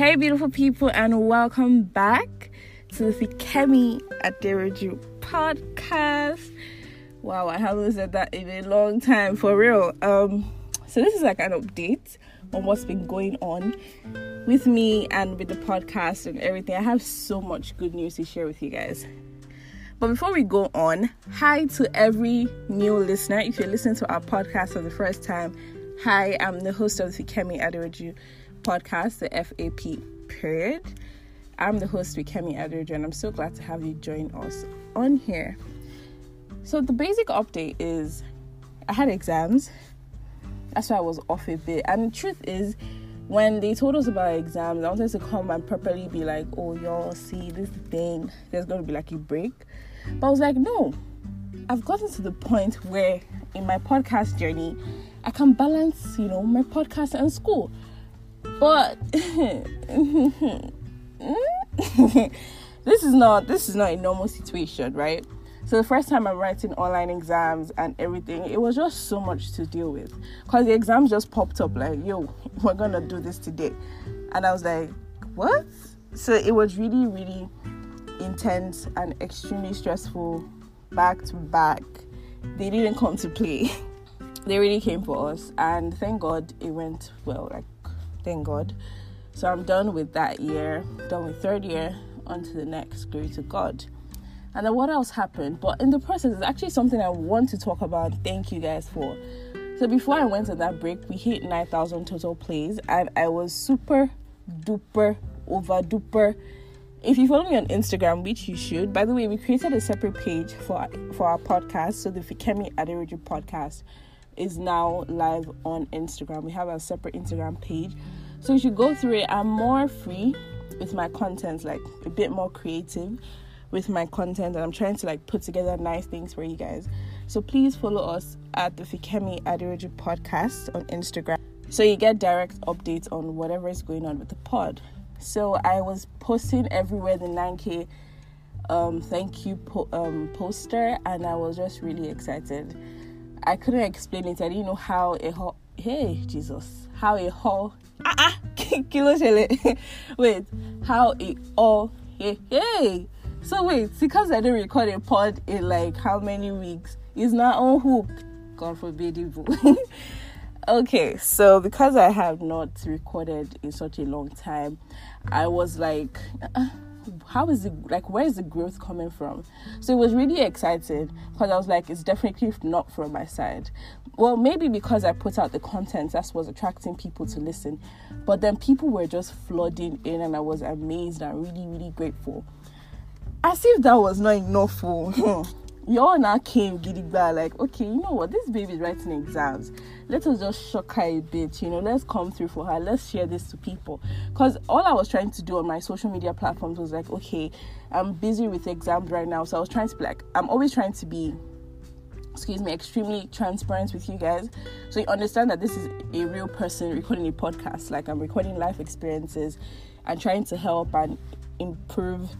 Hey, beautiful people, and welcome back to the Fikemi Aderoju podcast. Wow, I haven't said that in a long time for real. Um, so this is like an update on what's been going on with me and with the podcast and everything. I have so much good news to share with you guys. But before we go on, hi to every new listener. If you're listening to our podcast for the first time, hi, I'm the host of the Fikemi Aderoju podcast, the FAP period. I'm the host, Fikemi Aderoju, and I'm so glad to have you join us on here. So, the basic update is I had exams. That's why I was off a bit. And the truth is, when they told us about exams, I wanted to come and properly be like, oh, y'all, see, this thing, there's going to be like a break. But I was like, no, I've gotten to the point where in my podcast journey, I can balance, you know, my podcast and school. But this is not this is not a normal situation, right? So the first time I'm writing online exams and everything, it was just so much to deal with. Cause the exams just popped up like, yo, we're gonna do this today. And I was like, what? So it was really, really intense and extremely stressful back to back. They didn't come to play. they really came for us and thank God it went well. Like thank God. So I'm done with that year, done with third year, on to the next. Glory to God. And then what else happened? But in the process, it's actually something I want to talk about. Thank you guys for. So before I went on that break, we hit 9,000 total plays, and I was super duper over duper. If you follow me on Instagram, which you should, by the way, we created a separate page for for our podcast, so the Fikemi Aderoju podcast is now live on Instagram. We have a separate Instagram page. So you should go through it. I'm more free with my content, like a bit more creative with my content, and I'm trying to like put together nice things for you guys. So please follow us at the Fikemi Aderoju podcast on Instagram so you get direct updates on whatever is going on with the pod. So I was posting everywhere the 9k um, thank you po- um, poster, and I was just really excited. I couldn't explain it. I didn't know how a whole hey Jesus, how a whole ah ah kilo wait, how a all hey hey. So wait, because I didn't record a pod in like how many weeks, is not on hook. God forbid evil. okay, so because I have not recorded in such a long time, I was like. Uh, how is it like where is the growth coming from? So it was really exciting because i was like it's definitely not from my side. Well maybe because i put out the content that was attracting people to listen. But then people were just flooding in and i was amazed and really really grateful. As if that was not enough oh, hmm. For y'all now came gidigba like okay you know what? This baby is writing exams. Let us just shock her a bit you know? Let's come through for her. Let's share this to people. Because all i was trying to do on my social media platforms was like okay i'm busy with exams right now. So i was trying to be like i'm always trying to be excuse me extremely transparent with you guys. So you understand that this is a real person recording a podcast. Like i'm recording life experiences and trying to help and improve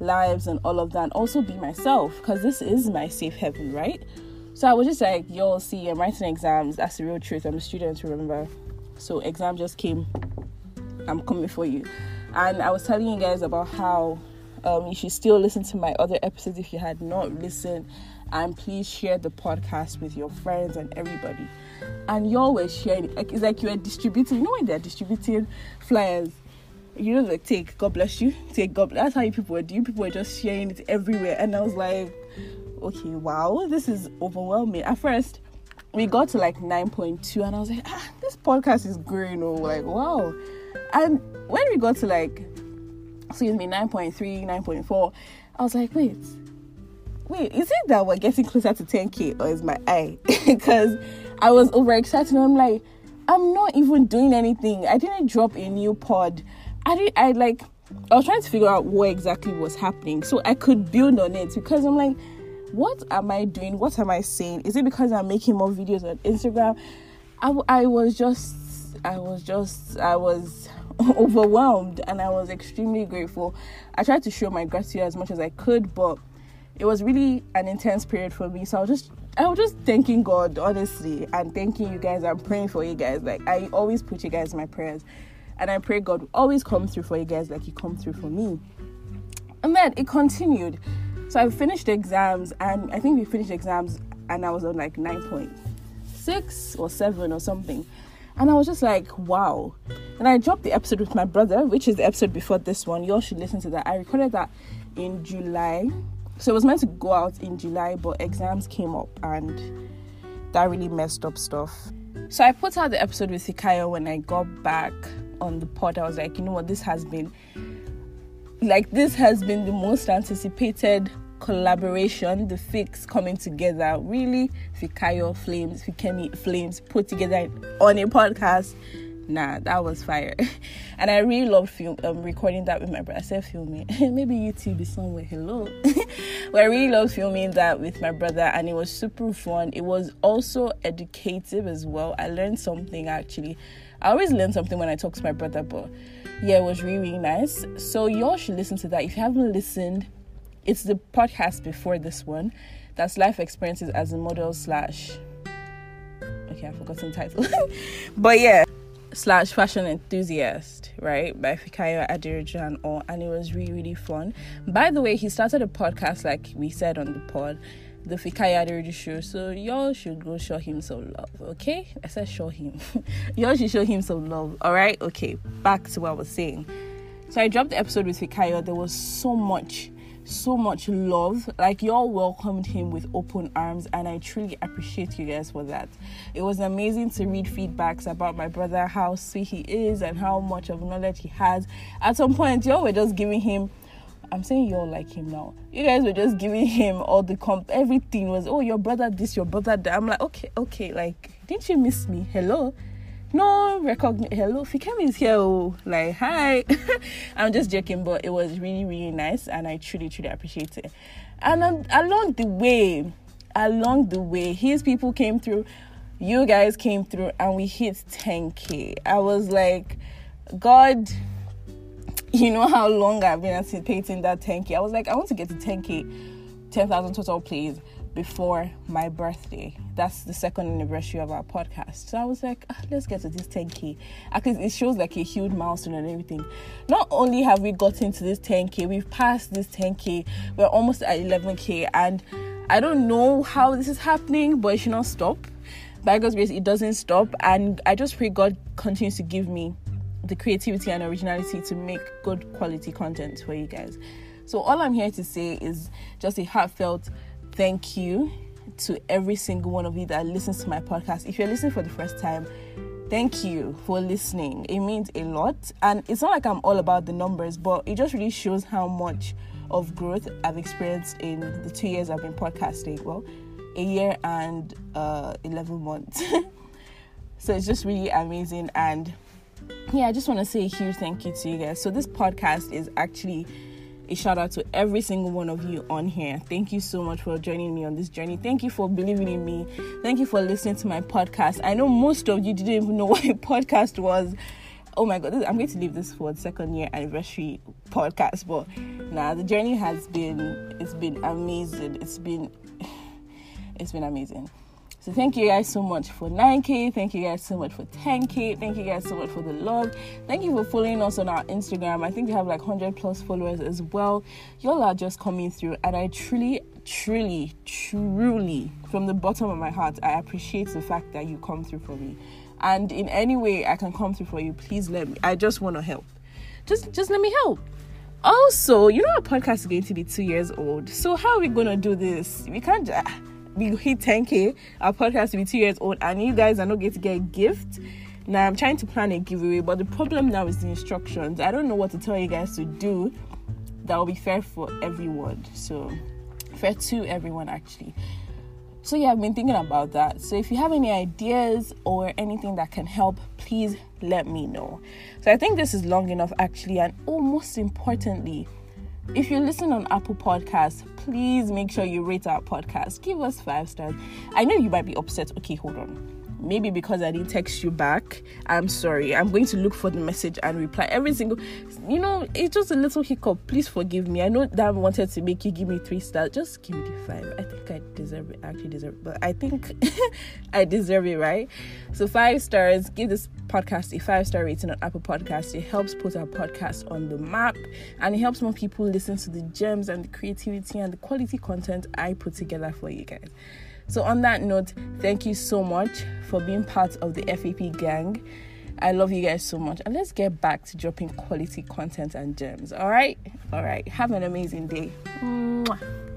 lives and all of that and also be myself because this is my safe heaven right? So i was just like you'll see i'm writing exams. That's the real truth. I'm a student remember? So exam just came. I'm coming for you. And i was telling you guys about how um, you should still listen to my other episodes if you had not listened. And please share the podcast with your friends and everybody. And you always sharing like it's like you're distributing you know when they're distributing flyers you know, like take God bless you, take God. That's how you people were doing. People were just sharing it everywhere, and I was like, okay, wow, this is overwhelming. At first, we got to like nine point two, and I was like, ah, this podcast is growing. Oh, like wow. And when we got to like, excuse me, 9.3, 9.4, I was like, wait, wait, is it that we're getting closer to 10k, or is my eye? Because I was overexcited. I'm like, I'm not even doing anything. I didn't drop a new pod. I did I like I was trying to figure out what exactly was happening so I could build on it because I'm like, what am I doing? What am I saying? Is it because I'm making more videos on Instagram? I, I was just, I was just, I was overwhelmed and I was extremely grateful. I tried to show my gratitude as much as I could, but it was really an intense period for me. So I was just I was just thanking God, honestly, and thanking you guys. I'm praying for you guys. Like I always put you guys in my prayers And I pray God will always come through for you guys like He come through for me. And then it continued. So I finished the exams, and I think we finished exams, and I was on like 9.6 or 7 or something. And I was just like, wow. And I dropped the episode with my brother, which is the episode before this one. You all should listen to that. I recorded that in July. So it was meant to go out in July, but exams came up and that really messed up stuff. So I put out the episode with Fikayo when I got back on the pod. I was like, you know what, this has been like this has been the most anticipated collaboration, the fix coming together. Really, Fikayo Flames, Fikemi Flames put together on a podcast. Nah, that was fire. and I really loved film um, recording that with my brother. I said filming. Maybe YouTube is somewhere. Hello. but I really loved filming that with my brother and it was super fun. It was also educative as well. I learned something actually. I always learn something when I talk to my brother, but yeah, it was really, really nice. So y'all should listen to that. If you haven't listened, it's the podcast before this one. That's life experiences as a model slash. Okay, I've forgotten the title, but yeah, slash fashion enthusiast, right? By Fikayo Aderoju, or and it was really really fun. By the way, he started a podcast like we said on the pod the Fikayo Aderoju show. So y'all should go show him some love, okay? I said show him. y'all should show him some love. Alright, okay. Back to what I was saying. So I dropped the episode with Fikaya. There was so much, so much love. Like y'all welcomed him with open arms, and I truly appreciate you guys for that. It was amazing to read feedbacks about my brother, how sweet he is, and how much of knowledge he has. At some point, y'all were just giving him I'm saying you're like him now. You guys were just giving him all the comp. Everything was, oh, your brother this, your brother that. I'm like, okay, okay. Like, didn't you miss me? Hello. No recognition. Hello, Fikemi is here. Oh, like, hi. I'm just joking, but it was really, really nice, and I truly, truly appreciate it. And um, along the way, along the way, his people came through, you guys came through, and we hit 10k. I was like, God you know how long I've been anticipating that 10k. I was like, I want to get to 10k, 10,000 total plays before my birthday. That's the second anniversary of our podcast. So I was like, ah, let's get to this 10k. Actually, it shows like a huge milestone and everything. Not only have we gotten to this 10k, we've passed this 10k. We're almost at 11k, and I don't know how this is happening, but it should not stop. By God's grace, it doesn't stop, and I just pray God continues to give me the creativity and originality to make good quality content for you guys. So, all I'm here to say is just a heartfelt thank you to every single one of you that listens to my podcast. If you're listening for the first time, thank you for listening. It means a lot. And it's not like I'm all about the numbers, but it just really shows how much of growth I've experienced in the two years I've been podcasting. Well, a year and uh, 11 months. so it's just really amazing. And yeah, I just want to say a huge thank you to you guys. So, this podcast is actually a shout out to every single one of you on here. Thank you so much for joining me on this journey. Thank you for believing in me. Thank you for listening to my podcast. I know most of you didn't even know what a podcast was. Oh my god, I'm going to leave this for the second year anniversary podcast, but now nah, the journey has been it's been amazing. It's been it's been amazing. So thank you guys so much for 9k. Thank you guys so much for 10k. Thank you guys so much for the love. Thank you for following us on our Instagram. I think we have like 100 plus followers as well. Y'all are just coming through, and I truly, truly, truly, from the bottom of my heart, I appreciate the fact that you come through for me. And in any way I can come through for you, please let me. I just want to help. Just, just let me help. Also, you know our podcast is going to be two years old. So how are we gonna do this? We can't. Ah. We hit 10k, our podcast will be two years old, and you mm. guys are not going to get a gift. Now I'm trying to plan a giveaway, but the problem now is the instructions. I don't know what to tell you guys to do that will be fair for everyone. So fair to everyone actually. So yeah, I've been thinking about that. So if you have any ideas or anything that can help, please let me know. So I think this is long enough actually, and oh, most importantly, if you listen on Apple Podcasts, please make sure you rate our podcast. Give us five stars. I know you might be upset. Okay, hold on. Maybe because I didn't text you back, I'm sorry. I'm going to look for the message and reply every single. You know, it's just a little hiccup. Please forgive me. I know that I wanted to make you give me three stars. Just give me the five. I think I deserve it. I actually deserve it, but I think I deserve it, right? So five stars. Give this podcast a five star rating on Apple Podcasts. It helps put our podcast on the map, and it helps more people listen to the gems and the creativity and the quality content I put together for you guys. So, on that note, thank you so much for being part of the FAP gang. I love you guys so much. And let's get back to dropping quality content and gems. All right? All right. Have an amazing day. Mwah.